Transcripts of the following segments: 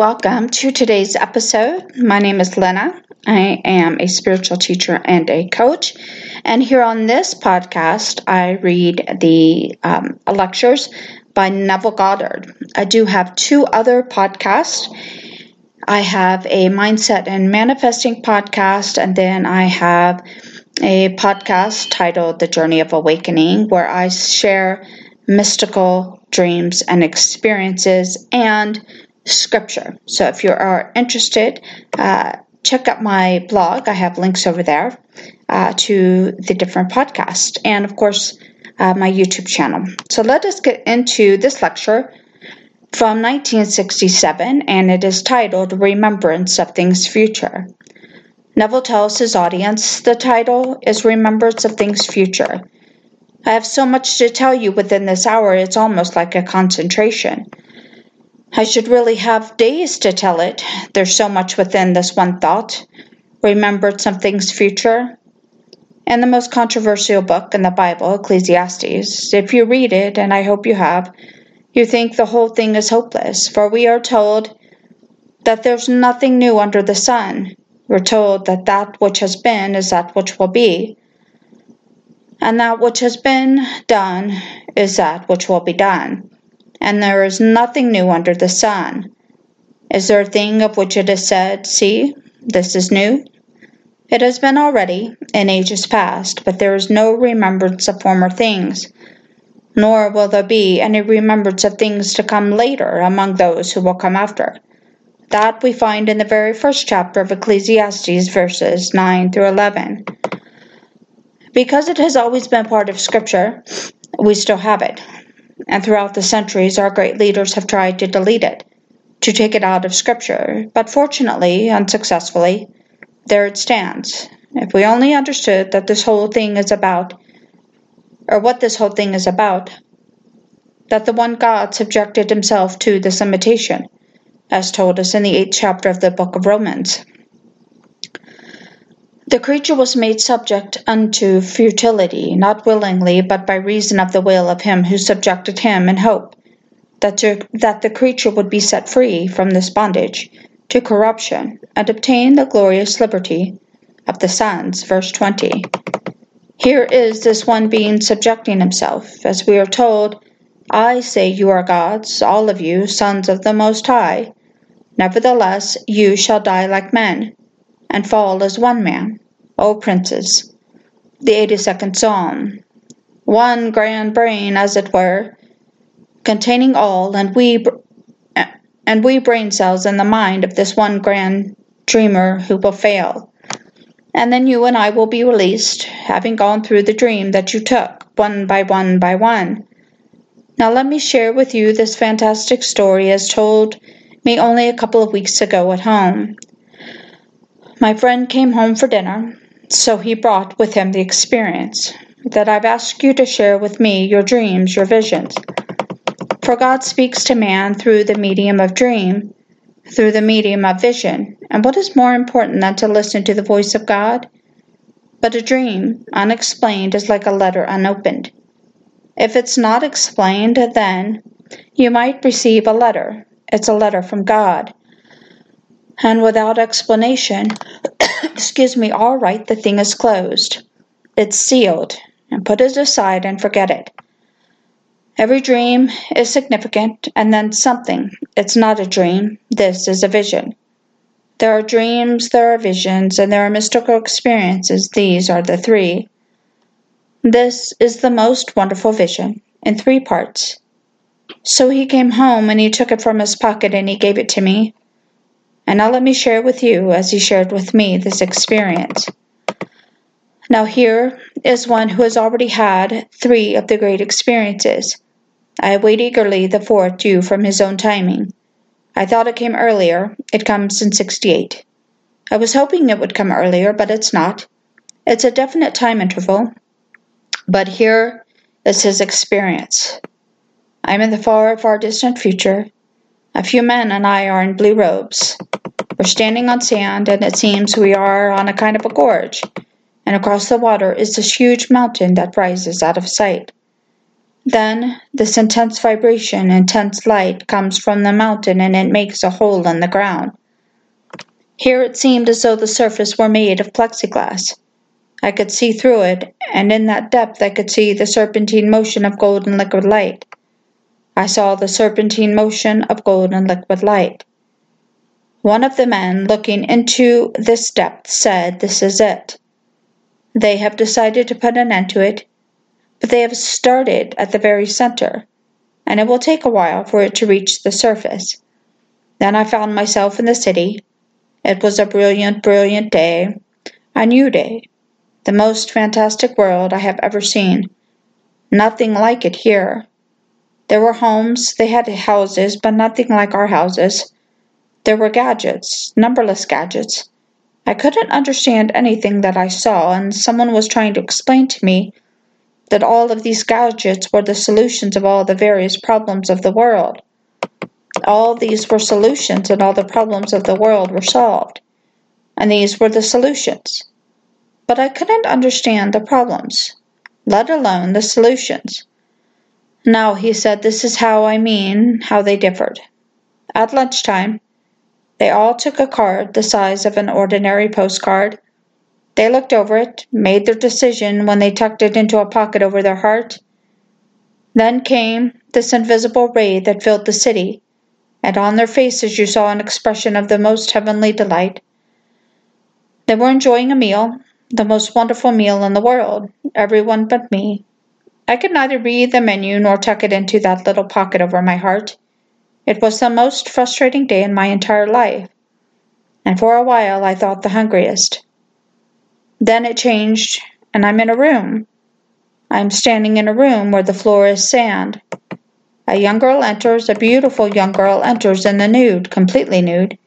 welcome to today's episode. My name is Lynna. I am a spiritual teacher and a coach. And here on this podcast, I read the um, lectures by Neville Goddard. I do have two other podcasts. I have a mindset and manifesting podcast, and then I have a podcast titled The Journey of Awakening, where I share mystical dreams and experiences and scripture. So if you are interested, uh, check out my blog. I have links over there uh, to the different podcasts and, of course, uh, my YouTube channel. So let us get into this lecture from 1967, and it is titled Remembrance of Things Future. Neville tells his audience the title is Remembrance of Things Future. I have so much to tell you within this hour, it's almost like a concentration. I should really have days to tell it. There's so much within this one thought. Remembered something's future. And the most controversial book in the Bible, Ecclesiastes, if you read it, and I hope you have, you think the whole thing is hopeless, for we are told that there's nothing new under the sun. We're told that that which has been is that which will be, and that which has been done is that which will be done and there is nothing new under the sun. Is there a thing of which it is said, See, this is new? It has been already in ages past, but there is no remembrance of former things, nor will there be any remembrance of things to come later among those who will come after. That we find in the very first chapter of Ecclesiastes, verses 9 through 11. Because it has always been part of Scripture, we still have it and throughout the centuries, our great leaders have tried to delete it, to take it out of Scripture, but fortunately, unsuccessfully, there it stands. If we only understood that this whole thing is about, or what this whole thing is about, that the one God subjected himself to this imitation, as told us in the eighth chapter of the book of Romans. The creature was made subject unto futility, not willingly, but by reason of the will of him who subjected him in hope that, to, that the creature would be set free from this bondage to corruption and obtain the glorious liberty of the sons. Verse 20. Here is this one being subjecting himself, as we are told, I say you are gods, all of you, sons of the Most High. Nevertheless, you shall die like men and fall as one man, O princes. The 82nd Psalm. One grand brain, as it were, containing all, and we and we brain cells in the mind of this one grand dreamer who will fail. And then you and I will be released, having gone through the dream that you took, one by one by one. Now let me share with you this fantastic story as told me only a couple of weeks ago at home. My friend came home for dinner, so he brought with him the experience that I've asked you to share with me your dreams, your visions. For God speaks to man through the medium of dream, through the medium of vision. And what is more important than to listen to the voice of God? But a dream, unexplained, is like a letter unopened. If it's not explained, then you might receive a letter. It's a letter from God and without explanation, excuse me, all right, the thing is closed. It's sealed, and put it aside and forget it. Every dream is significant, and then something. It's not a dream, this is a vision. There are dreams, there are visions, and there are mystical experiences. These are the three. This is the most wonderful vision in three parts. So he came home and he took it from his pocket and he gave it to me. And now let me share with you, as he shared with me, this experience. Now, here is one who has already had three of the great experiences. I await eagerly the fourth due from his own timing. I thought it came earlier. It comes in 68. I was hoping it would come earlier, but it's not. It's a definite time interval. But here is his experience. I'm in the far, far distant future. A few men and I are in blue robes. We're standing on sand, and it seems we are on a kind of a gorge, and across the water is this huge mountain that rises out of sight. Then this intense vibration, intense light, comes from the mountain and it makes a hole in the ground. Here it seemed as though the surface were made of plexiglass. I could see through it, and in that depth I could see the serpentine motion of golden liquid light. I saw the serpentine motion of golden liquid light. One of the men looking into this depth said, This is it. They have decided to put an end to it, but they have started at the very center, and it will take a while for it to reach the surface. Then I found myself in the city. It was a brilliant, brilliant day, a new day, the most fantastic world I have ever seen. Nothing like it here. There were homes, they had houses, but nothing like our houses. There were gadgets, numberless gadgets. I couldn't understand anything that I saw, and someone was trying to explain to me that all of these gadgets were the solutions of all the various problems of the world. All these were solutions, and all the problems of the world were solved. And these were the solutions. But I couldn't understand the problems, let alone the solutions. Now, he said, this is how I mean how they differed. At lunchtime, they all took a card the size of an ordinary postcard. They looked over it, made their decision when they tucked it into a pocket over their heart. Then came this invisible ray that filled the city, and on their faces you saw an expression of the most heavenly delight. They were enjoying a meal, the most wonderful meal in the world, everyone but me. I could neither read the menu nor tuck it into that little pocket over my heart. It was the most frustrating day in my entire life, and for a while I thought the hungriest. Then it changed, and I'm in a room. I'm standing in a room where the floor is sand. A young girl enters, a beautiful young girl enters in the nude, completely nude,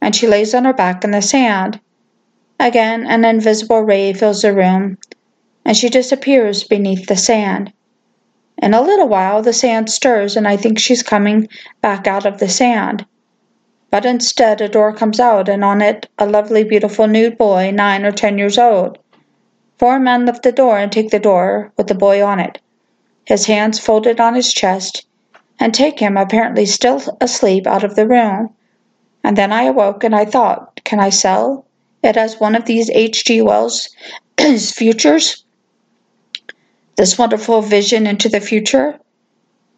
and she lays on her back in the sand. Again, an invisible ray fills the room, and she disappears beneath the sand. In a little while, the sand stirs, and I think she's coming back out of the sand. But instead, a door comes out, and on it, a lovely, beautiful nude boy, nine or ten years old. Four men lift the door and take the door with the boy on it, his hands folded on his chest, and take him, apparently still asleep, out of the room. And then I awoke, and I thought, can I sell it as one of these H.G. Wells' futures? This wonderful vision into the future,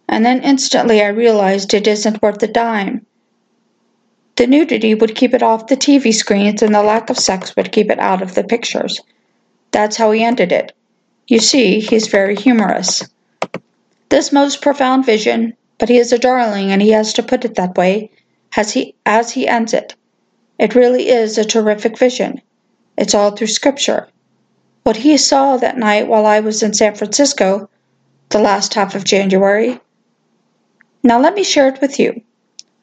and then instantly I realized it isn't worth a dime. The nudity would keep it off the TV screens, and the lack of sex would keep it out of the pictures. That's how he ended it. You see, he's very humorous. This most profound vision, but he is a darling, and he has to put it that way, as he as he ends it. It really is a terrific vision. It's all through Scripture. What he saw that night while I was in San Francisco, the last half of January. Now let me share it with you.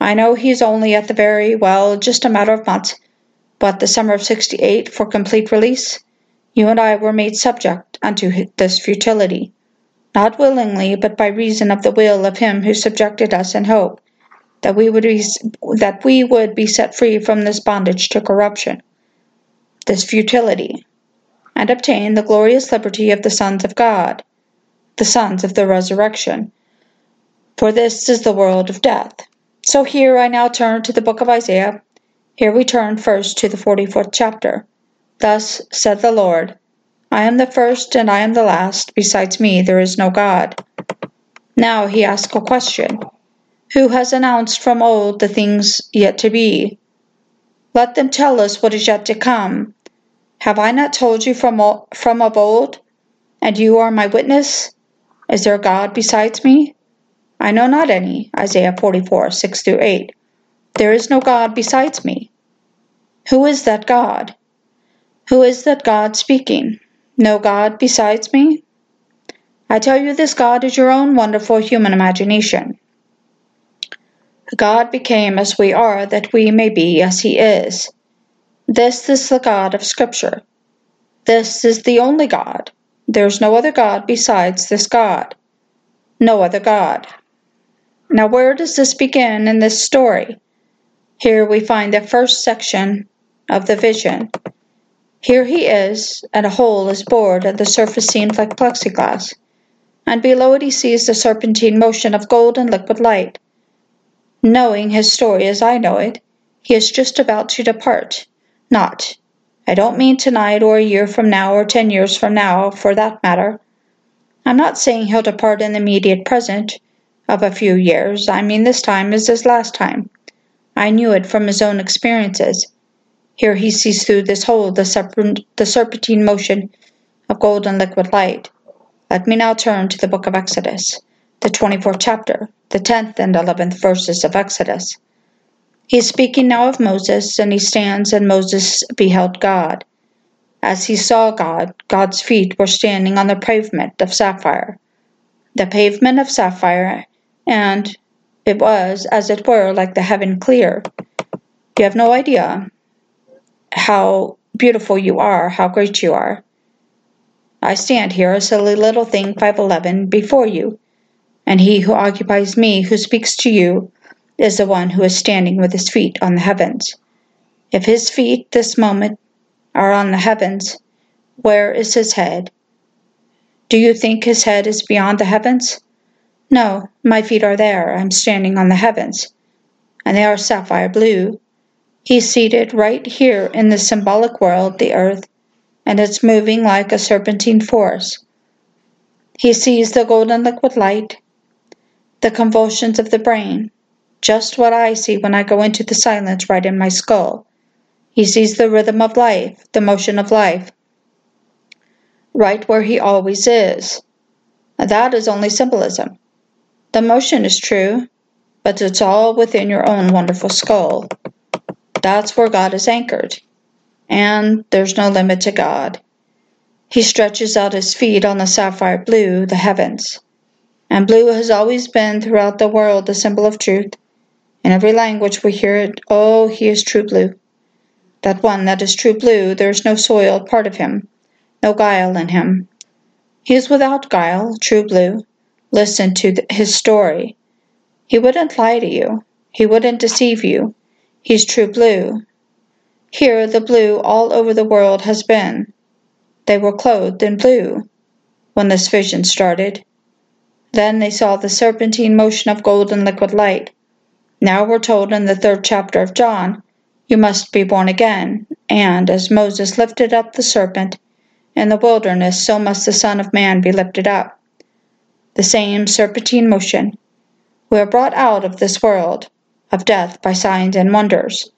I know he's only at the very, well, just a matter of months, but the summer of 68, for complete release, you and I were made subject unto this futility, not willingly, but by reason of the will of him who subjected us in hope that we would be, that we would be set free from this bondage to corruption, this futility, and obtain the glorious liberty of the sons of God, the sons of the resurrection. For this is the world of death. So here I now turn to the book of Isaiah. Here we turn first to the 44th chapter. Thus said the Lord I am the first and I am the last. Besides me, there is no God. Now he asks a question Who has announced from old the things yet to be? Let them tell us what is yet to come. Have I not told you from, from of old? And you are my witness? Is there God besides me? I know not any. Isaiah 44, 6 through 8. There is no God besides me. Who is that God? Who is that God speaking? No God besides me? I tell you, this God is your own wonderful human imagination. God became as we are, that we may be as He is. This is the God of Scripture. This is the only God. There is no other God besides this God. No other God. Now, where does this begin in this story? Here we find the first section of the vision. Here he is, and a hole is bored, and the surface seems like plexiglass. and below it he sees the serpentine motion of gold and liquid light. Knowing his story as I know it, he is just about to depart. Not, I don't mean tonight or a year from now or ten years from now, for that matter. I'm not saying he'll depart in the immediate present of a few years. I mean this time is his last time. I knew it from his own experiences. Here he sees through this hole the, serpent, the serpentine motion of golden liquid light. Let me now turn to the book of Exodus, the 24th chapter, the 10th and 11th verses of Exodus. He is speaking now of Moses, and he stands, and Moses beheld God. As he saw God, God's feet were standing on the pavement of sapphire. The pavement of sapphire, and it was, as it were, like the heaven clear. You have no idea how beautiful you are, how great you are. I stand here, a silly little thing, 5'11, before you, and he who occupies me, who speaks to you, is the one who is standing with his feet on the heavens. If his feet this moment are on the heavens, where is his head? Do you think his head is beyond the heavens? No, my feet are there. I'm standing on the heavens, and they are sapphire blue. He's seated right here in the symbolic world, the earth, and it's moving like a serpentine force. He sees the golden liquid light, the convulsions of the brain, just what I see when I go into the silence right in my skull. He sees the rhythm of life, the motion of life, right where he always is. That is only symbolism. The motion is true, but it's all within your own wonderful skull. That's where God is anchored and there's no limit to God. He stretches out his feet on the sapphire blue, the heavens. And blue has always been throughout the world the symbol of truth. In every language we hear it, oh, he is true blue. That one that is true blue, there is no soiled part of him, no guile in him. He is without guile, true blue. Listen to his story. He wouldn't lie to you. He wouldn't deceive you. He's true blue, here the blue all over the world has been. They were clothed in blue when this vision started. Then they saw the serpentine motion of golden liquid light. Now we're told in the third chapter of John, you must be born again, and as Moses lifted up the serpent in the wilderness, so must the Son of Man be lifted up. The same serpentine motion. We are brought out of this world of death by signs and wonders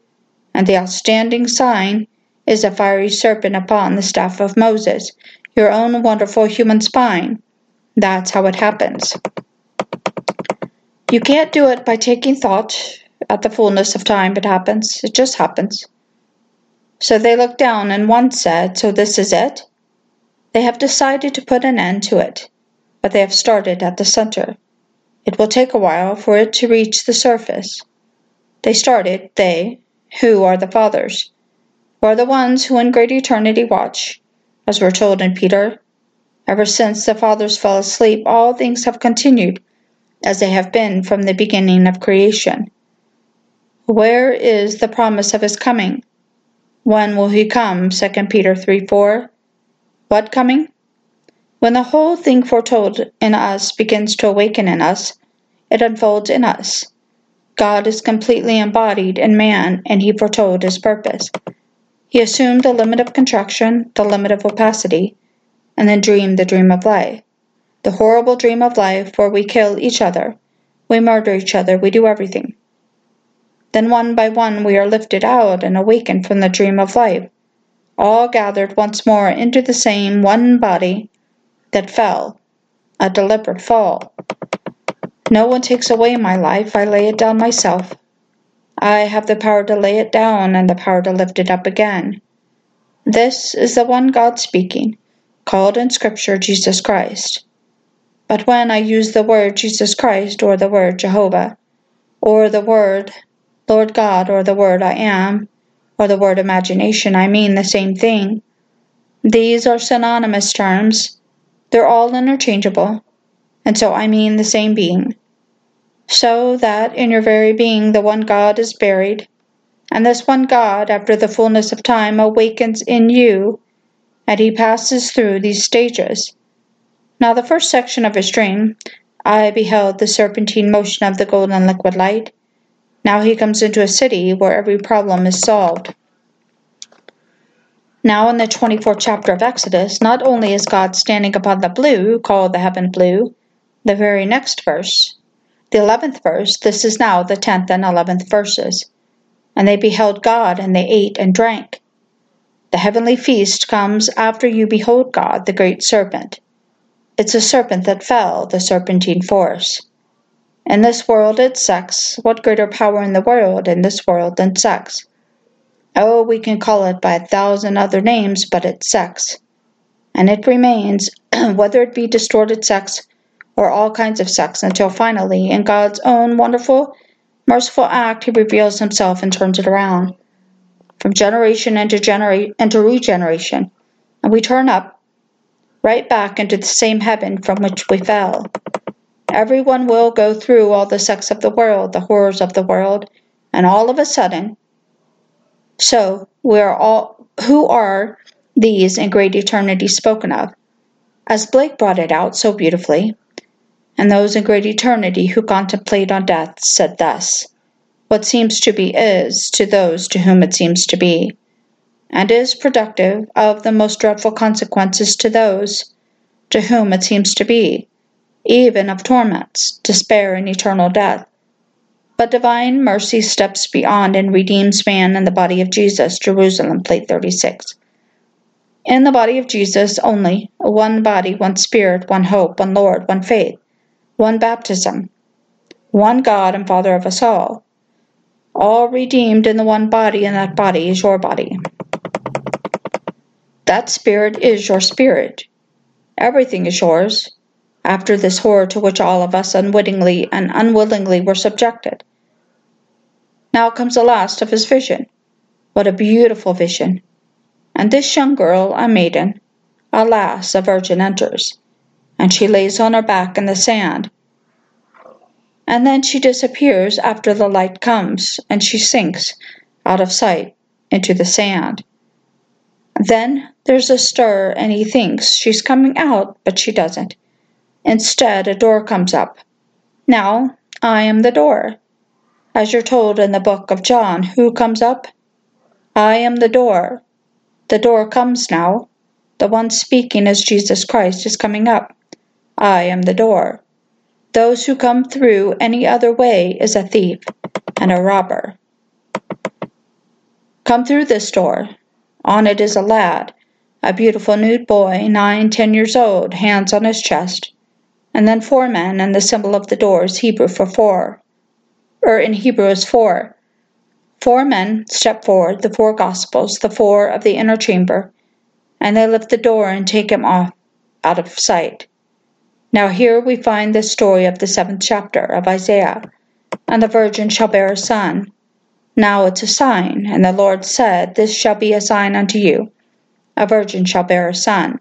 and the outstanding sign is a fiery serpent upon the staff of Moses, your own wonderful human spine. That's how it happens. You can't do it by taking thought. At the fullness of time, it happens. It just happens. So they looked down, and one said, So this is it? They have decided to put an end to it, but they have started at the center. It will take a while for it to reach the surface. They started, they, who are the fathers? Who are the ones who in great eternity watch, as we're told in Peter? Ever since the fathers fell asleep, all things have continued as they have been from the beginning of creation. Where is the promise of his coming? When will he come? 2 Peter 3 4. What coming? When the whole thing foretold in us begins to awaken in us, it unfolds in us. God is completely embodied in man, and he foretold his purpose. He assumed the limit of contraction, the limit of opacity, and then dreamed the dream of life. The horrible dream of life where we kill each other, we murder each other, we do everything. Then one by one we are lifted out and awakened from the dream of life, all gathered once more into the same one body that fell, a deliberate fall. No one takes away my life, I lay it down myself. I have the power to lay it down and the power to lift it up again. This is the one God speaking, called in Scripture Jesus Christ. But when I use the word Jesus Christ or the word Jehovah, or the word Lord God or the word I am, or the word imagination, I mean the same thing. These are synonymous terms. They're all interchangeable and so I mean the same being. So that in your very being the one God is buried, and this one God, after the fullness of time, awakens in you, and he passes through these stages. Now, the first section of his dream, I beheld the serpentine motion of the golden liquid light. Now he comes into a city where every problem is solved. Now, in the 24th chapter of Exodus, not only is God standing upon the blue, called the heaven blue, the very next verse, the 11th verse, this is now the 10th and 11th verses. And they beheld God, and they ate and drank. The heavenly feast comes after you behold God, the great serpent. It's a serpent that fell, the serpentine force. In this world it's sex. What greater power in the world, in this world, than sex? Oh, we can call it by a thousand other names, but it's sex. And it remains, whether it be distorted sex or all kinds of sex, until finally, in God's own wonderful, merciful act, He reveals Himself and turns it around. From generation into, genera- into regeneration, and we turn up right back into the same heaven from which we fell. Everyone will go through all the sex of the world, the horrors of the world, and all of a sudden, so we are all who are these in great eternity spoken of? As Blake brought it out so beautifully, and those in great eternity who contemplate on death said thus What seems to be is to those to whom it seems to be, and is productive of the most dreadful consequences to those to whom it seems to be, even of torments, despair, and eternal death. But divine mercy steps beyond and redeems man in the body of Jesus, Jerusalem, plate 36. In the body of Jesus only, one body, one spirit, one hope, one Lord, one faith, one baptism, one God and Father of us all. All redeemed in the one body, and that body is your body. That spirit is your spirit. Everything is yours after this horror to which all of us unwittingly and unwillingly were subjected. Now comes the last of his vision. What a beautiful vision! And this young girl, a maiden, alas, a virgin enters, and she lays on her back in the sand. And then she disappears after the light comes, and she sinks out of sight into the sand. Then there's a stir, and he thinks she's coming out, but she doesn't. Instead, a door comes up. Now, I am the door. As you're told in the book of John, who comes up? I am the door. The door comes now. The one speaking as Jesus Christ is coming up. I am the door. Those who come through any other way is a thief and a robber. Come through this door. On it is a lad, a beautiful nude boy, nine, ten years old, hands on his chest and then four men, and the symbol of the door is Hebrew for four, or in Hebrew is four. Four men step forward, the four Gospels, the four of the inner chamber, and they lift the door and take him off out of sight. Now here we find the story of the seventh chapter of Isaiah, and the virgin shall bear a son. Now it's a sign, and the Lord said, This shall be a sign unto you. A virgin shall bear a son.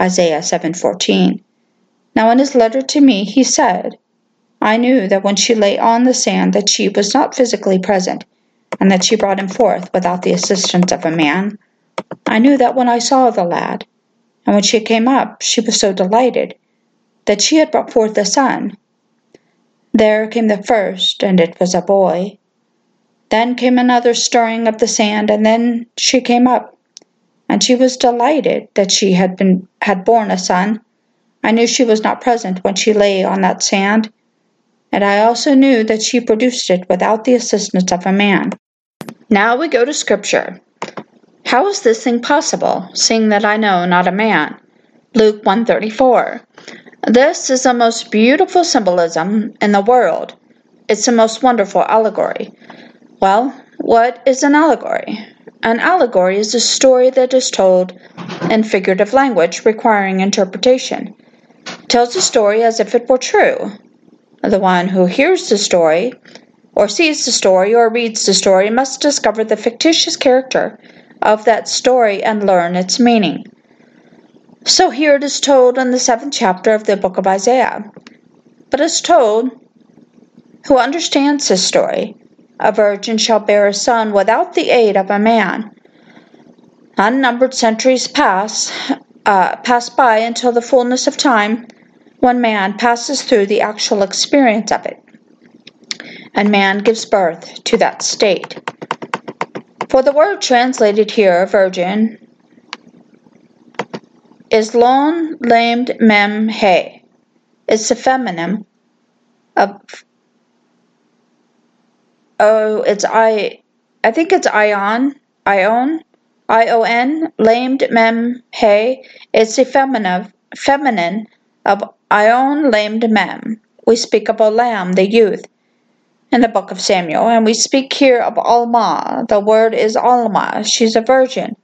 Isaiah 7:14. Now in his letter to me he said, I knew that when she lay on the sand that she was not physically present, and that she brought him forth without the assistance of a man. I knew that when I saw the lad, and when she came up, she was so delighted that she had brought forth a son. There came the first, and it was a boy. Then came another stirring of the sand, and then she came up, and she was delighted that she had been had borne a son. I knew she was not present when she lay on that sand, and I also knew that she produced it without the assistance of a man. Now we go to Scripture. How is this thing possible, seeing that I know not a man? Luke 134. This is the most beautiful symbolism in the world. It's the most wonderful allegory. Well, what is an allegory? An allegory is a story that is told in figurative language requiring interpretation It tells the story as if it were true. The one who hears the story, or sees the story, or reads the story must discover the fictitious character of that story and learn its meaning. So here it is told in the seventh chapter of the book of Isaiah. But it's told, who understands this story? A virgin shall bear a son without the aid of a man. Unnumbered centuries pass, uh, pass by until the fullness of time when man passes through the actual experience of it, and man gives birth to that state. For the word translated here, virgin, is lon lamed mem he. It's a feminine of oh, it's I. I think it's ion, ion, I O N, lamed mem he. It's the feminine feminine of ion lamed mem. We speak of Olam, the youth, in the book of Samuel, and we speak here of Alma. The word is Alma. She's a virgin.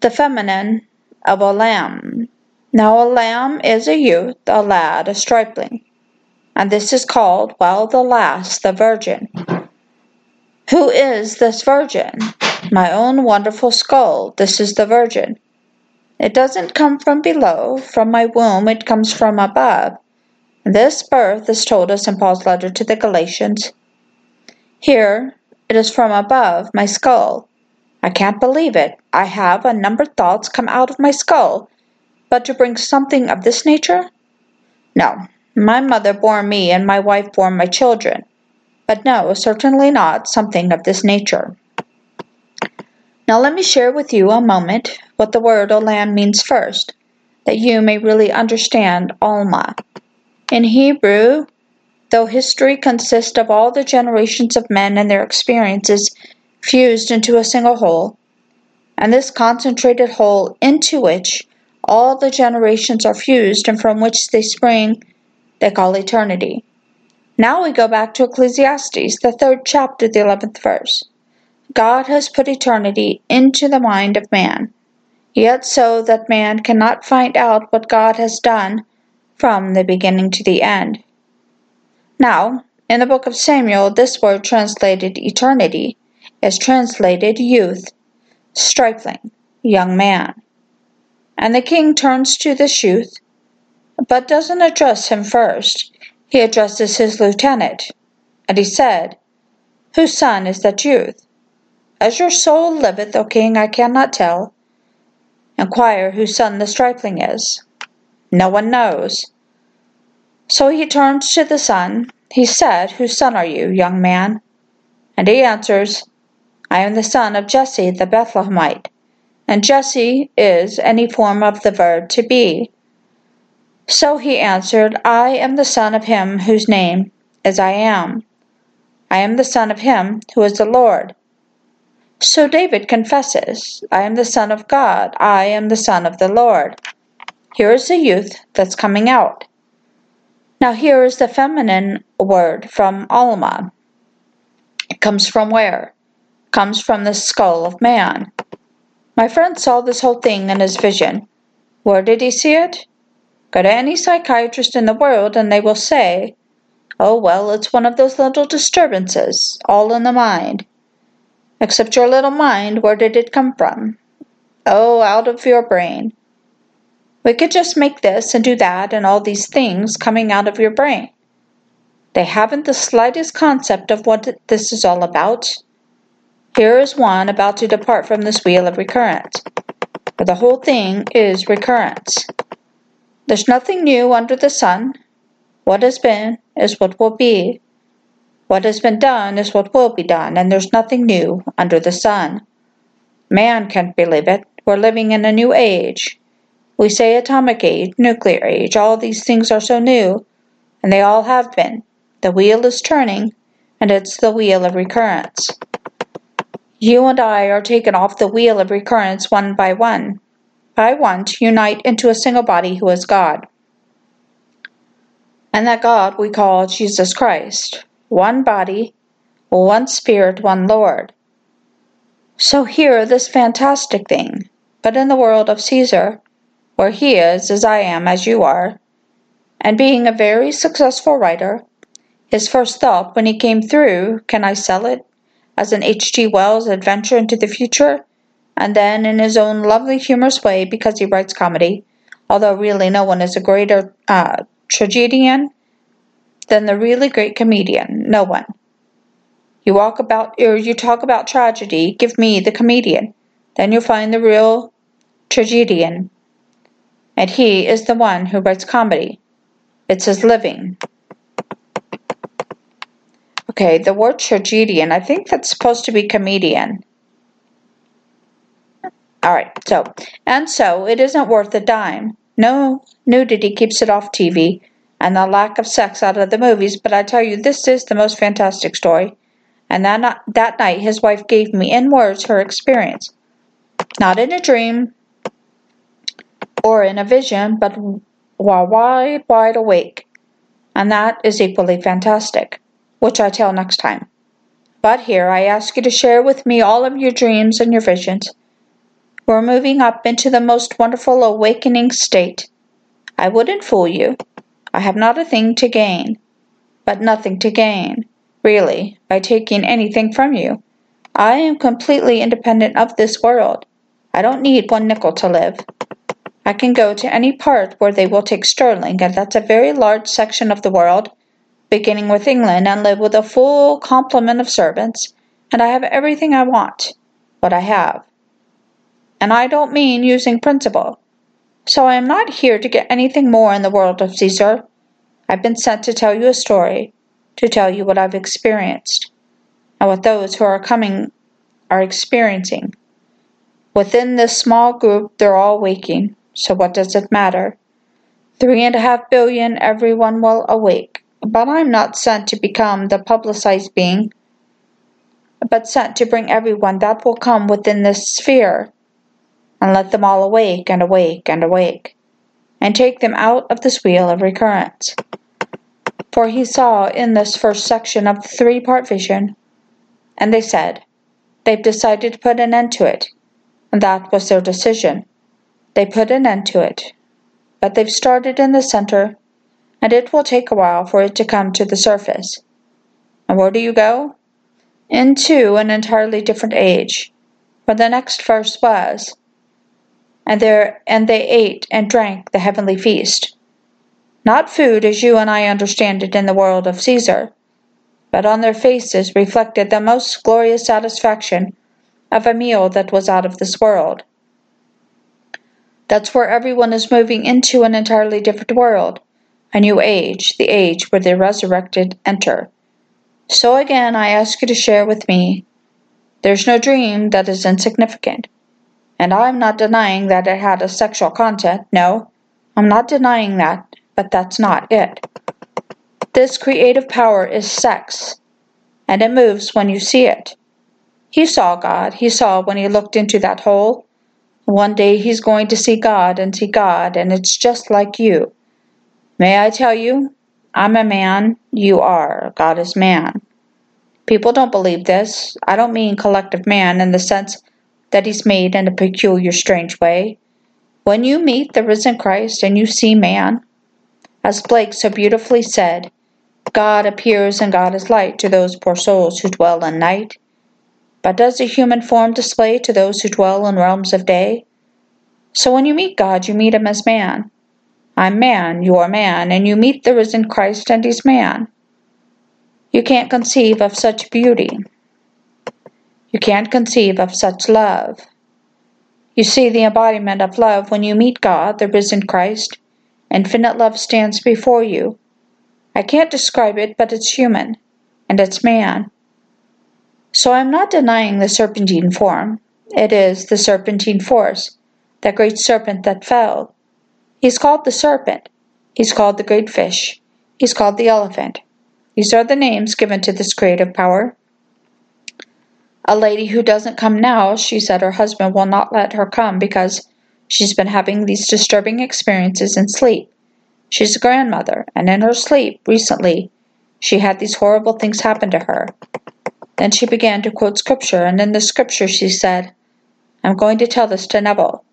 The feminine of a lamb. Now a lamb is a youth, a lad, a stripling. And this is called, well, the last, the virgin. Who is this virgin? My own wonderful skull. This is the virgin. It doesn't come from below, from my womb, it comes from above. This birth is told us in Paul's letter to the Galatians. Here, it is from above, my skull. I can't believe it. I have unnumbered thoughts come out of my skull, but to bring something of this nature? No, my mother bore me and my wife bore my children, but no, certainly not something of this nature. Now let me share with you a moment what the word Olam means first, that you may really understand Alma. In Hebrew, though history consists of all the generations of men and their experiences fused into a single whole, and this concentrated whole into which all the generations are fused and from which they spring, they call eternity. Now we go back to Ecclesiastes, the third chapter, the eleventh verse. God has put eternity into the mind of man, yet so that man cannot find out what God has done from the beginning to the end. Now, in the book of Samuel, this word translated eternity is translated youth, stripling, young man. And the king turns to this youth, but doesn't address him first. He addresses his lieutenant, and he said, Whose son is that youth? As your soul liveth, O king, I cannot tell. Inquire whose son the stripling is. No one knows. So he turns to the son. He said, Whose son are you, young man? And he answers, I am the son of Jesse the Bethlehemite. And Jesse is any form of the verb to be. So he answered, I am the son of him whose name is I am. I am the son of him who is the Lord. So David confesses, I am the son of God, I am the son of the Lord. Here is the youth that's coming out. Now, here is the feminine word from Alma. It comes from where? It comes from the skull of man. My friend saw this whole thing in his vision. Where did he see it? Go to any psychiatrist in the world and they will say, Oh, well, it's one of those little disturbances, all in the mind. Except your little mind, where did it come from? Oh, out of your brain. We could just make this and do that and all these things coming out of your brain. They haven't the slightest concept of what this is all about. Here is one about to depart from this wheel of recurrence, for the whole thing is recurrence. There's nothing new under the sun. What has been is what will be. What has been done is what will be done, and there's nothing new under the sun. Man can't believe it. We're living in a new age. We say atomic age, nuclear age, all these things are so new, and they all have been. The wheel is turning, and it's the wheel of recurrence. You and I are taken off the wheel of recurrence one by one, by one to unite into a single body who is God. And that God we call Jesus Christ. One body, one Spirit, one Lord. So hear this fantastic thing. But in the world of Caesar, where he is as I am as you are, and being a very successful writer, his first thought when he came through, can I sell it as an H.G. Wells adventure into the future? And then, in his own lovely humorous way, because he writes comedy, although really no one is a greater uh, tragedian than the really great comedian, no one. You walk about, or you talk about tragedy, give me the comedian, then you'll find the real tragedian and he is the one who writes comedy. It says living. Okay, the word tragedian, I think that's supposed to be comedian. All right, so, and so it isn't worth a dime. No nudity keeps it off TV, and the lack of sex out of the movies, but I tell you, this is the most fantastic story. And that, that night, his wife gave me in words her experience. Not in a dream or in a vision, but while wide, wide awake. And that is equally fantastic which I tell next time. But here I ask you to share with me all of your dreams and your visions. We're moving up into the most wonderful awakening state. I wouldn't fool you. I have not a thing to gain, but nothing to gain, really, by taking anything from you. I am completely independent of this world. I don't need one nickel to live. I can go to any part where they will take sterling, and that's a very large section of the world, beginning with England, and live with a full complement of servants, and I have everything I want, what I have. And I don't mean using principle. So I am not here to get anything more in the world of Caesar. I've been sent to tell you a story, to tell you what I've experienced, and what those who are coming are experiencing. Within this small group, they're all waking, so what does it matter? Three and a half billion, everyone will awake. But I'm not sent to become the publicized being, but sent to bring everyone that will come within this sphere, and let them all awake and awake and awake, and take them out of this wheel of recurrence. For he saw in this first section of the three part vision, and they said, They've decided to put an end to it. And that was their decision. They put an end to it. But they've started in the center and it will take a while for it to come to the surface. And where do you go? Into an entirely different age, where the next verse was, and there and they ate and drank the heavenly feast. Not food as you and I understand it in the world of Caesar, but on their faces reflected the most glorious satisfaction of a meal that was out of this world. That's where everyone is moving into an entirely different world a new age, the age where the resurrected enter. So again, I ask you to share with me. There's no dream that is insignificant. And I'm not denying that it had a sexual content. No, I'm not denying that, but that's not it. This creative power is sex, and it moves when you see it. He saw God. He saw when he looked into that hole. One day he's going to see God and see God, and it's just like you. May I tell you, I'm a man, you are. God is man. People don't believe this. I don't mean collective man in the sense that he's made in a peculiar, strange way. When you meet the risen Christ and you see man, as Blake so beautifully said, God appears and God is light to those poor souls who dwell in night. But does a human form display to those who dwell in realms of day? So when you meet God, you meet him as man. I'm man, you are man, and you meet the risen Christ and he's man. You can't conceive of such beauty. You can't conceive of such love. You see the embodiment of love when you meet God, the risen Christ. Infinite love stands before you. I can't describe it, but it's human, and it's man. So I'm not denying the serpentine form. It is the serpentine force, that great serpent that fell, He's called the serpent. He's called the great fish. He's called the elephant. These are the names given to this creative power. A lady who doesn't come now, she said her husband will not let her come because she's been having these disturbing experiences in sleep. She's a grandmother, and in her sleep, recently, she had these horrible things happen to her. Then she began to quote scripture, and in the scripture she said, I'm going to tell this to Neville.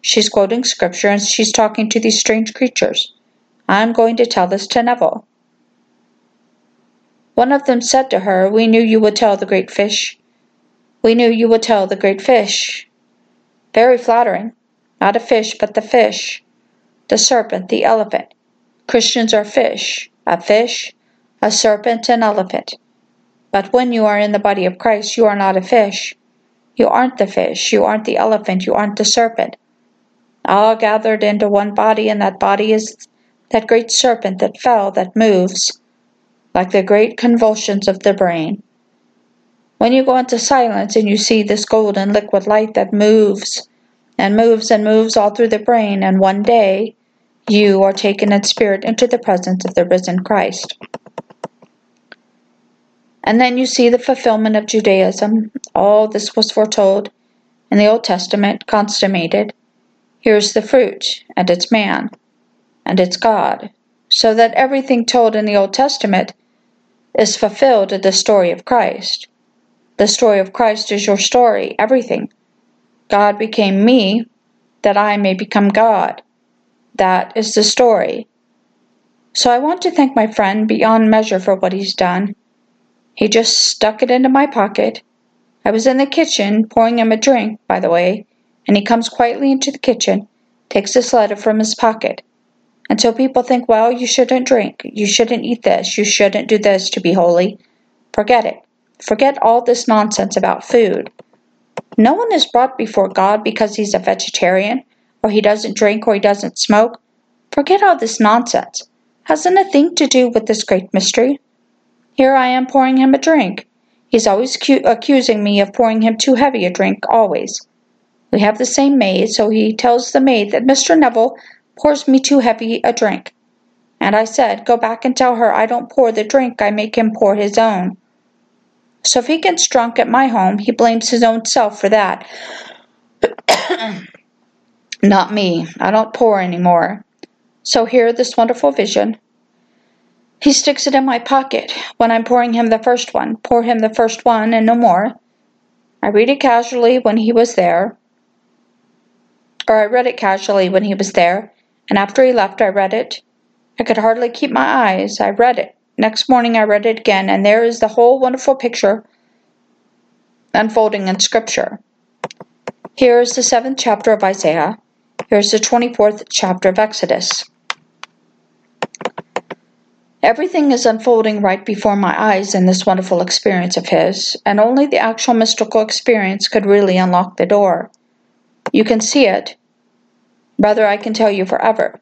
She's quoting scripture and she's talking to these strange creatures. I'm going to tell this to Neville. One of them said to her, We knew you would tell the great fish. We knew you would tell the great fish. Very flattering. Not a fish, but the fish. The serpent, the elephant. Christians are fish. A fish, a serpent, an elephant. But when you are in the body of Christ, you are not a fish. You aren't the fish. You aren't the elephant. You aren't the serpent all gathered into one body, and that body is that great serpent that fell that moves like the great convulsions of the brain. When you go into silence and you see this golden liquid light that moves and moves and moves all through the brain, and one day you are taken in spirit into the presence of the risen Christ. And then you see the fulfillment of Judaism. All this was foretold in the Old Testament, consummated. Here's the fruit, and it's man, and it's God. So that everything told in the Old Testament is fulfilled in the story of Christ. The story of Christ is your story, everything. God became me that I may become God. That is the story. So I want to thank my friend beyond measure for what he's done. He just stuck it into my pocket. I was in the kitchen pouring him a drink, by the way, and he comes quietly into the kitchen, takes this letter from his pocket. And so people think, well, you shouldn't drink, you shouldn't eat this, you shouldn't do this to be holy. Forget it. Forget all this nonsense about food. No one is brought before God because he's a vegetarian, or he doesn't drink, or he doesn't smoke. Forget all this nonsense. Hasn't a thing to do with this great mystery. Here I am pouring him a drink. He's always cu- accusing me of pouring him too heavy a drink, always. We have the same maid, so he tells the maid that Mr. Neville pours me too heavy a drink. And I said, Go back and tell her I don't pour the drink, I make him pour his own. So if he gets drunk at my home, he blames his own self for that. Not me. I don't pour any more. So here, this wonderful vision. He sticks it in my pocket when I'm pouring him the first one. Pour him the first one and no more. I read it casually when he was there. Or I read it casually when he was there, and after he left, I read it. I could hardly keep my eyes. I read it. Next morning I read it again, and there is the whole wonderful picture unfolding in Scripture. Here is the seventh chapter of Isaiah. Here is the 24th chapter of Exodus. Everything is unfolding right before my eyes in this wonderful experience of his, and only the actual mystical experience could really unlock the door. You can see it. Brother, I can tell you forever.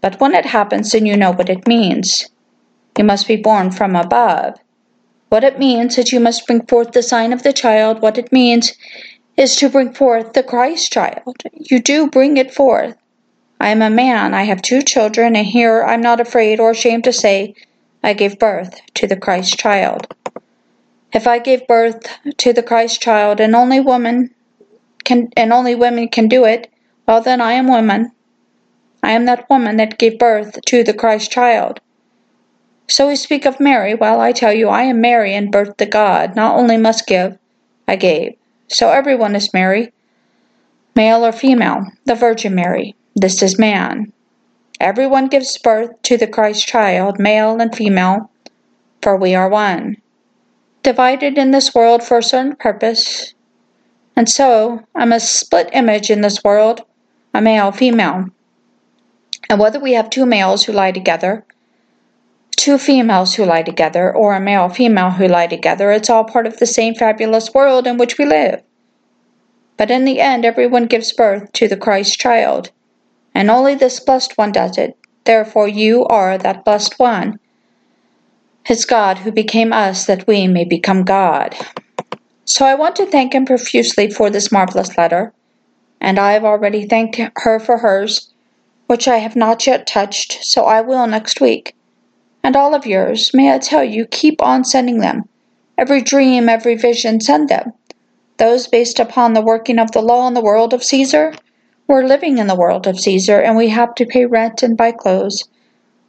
But when it happens, then you know what it means. You must be born from above. What it means is you must bring forth the sign of the child. What it means is to bring forth the Christ child. You do bring it forth. I am a man. I have two children, and here I'm not afraid or ashamed to say I gave birth to the Christ child. If I gave birth to the Christ child and only woman can and only women can do it, well then I am woman. I am that woman that gave birth to the Christ child. So we speak of Mary. while I tell you, I am Mary and birthed the God. Not only must give, I gave. So everyone is Mary, male or female, the Virgin Mary. This is man. Everyone gives birth to the Christ child, male and female, for we are one, divided in this world for a certain purpose. And so I'm a split image in this world, a male, female. And whether we have two males who lie together, two females who lie together, or a male female who lie together, it's all part of the same fabulous world in which we live. But in the end, everyone gives birth to the Christ child, and only this blessed one does it. Therefore, you are that blessed one. His God who became us that we may become God. So I want to thank him profusely for this marvelous letter, and I have already thanked her for hers, which I have not yet touched, so I will next week and all of yours, may I tell you, keep on sending them. Every dream, every vision, send them. Those based upon the working of the law in the world of Caesar, we're living in the world of Caesar, and we have to pay rent and buy clothes,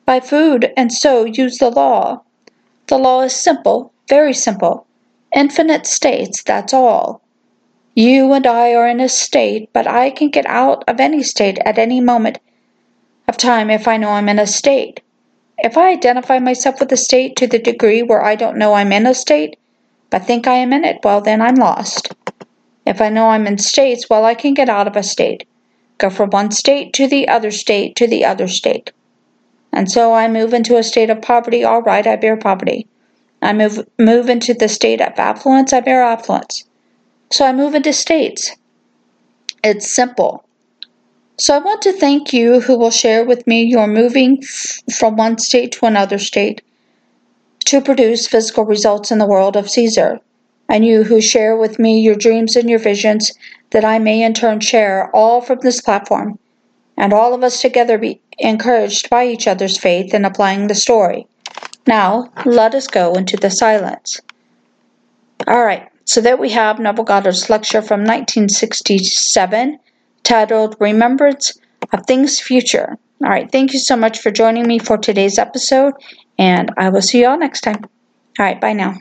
buy food, and so use the law. The law is simple, very simple. Infinite states, that's all. You and I are in a state, but I can get out of any state at any moment of time if I know I'm in a state. If I identify myself with a state to the degree where I don't know I'm in a state, but think I am in it, well, then I'm lost. If I know I'm in states, well, I can get out of a state, go from one state to the other state to the other state. And so I move into a state of poverty, all right, I bear poverty. I move, move into the state of affluence, I bear affluence. So I move into states. It's simple. So I want to thank you who will share with me your moving f- from one state to another state to produce physical results in the world of Caesar, and you who share with me your dreams and your visions that I may in turn share all from this platform, and all of us together be encouraged by each other's faith in applying the story. Now, let us go into the silence. All right, so there we have Neville Goddard's lecture from 1967 titled Remembrance of Things Future. All right, thank you so much for joining me for today's episode, and I will see you all next time. All right, bye now.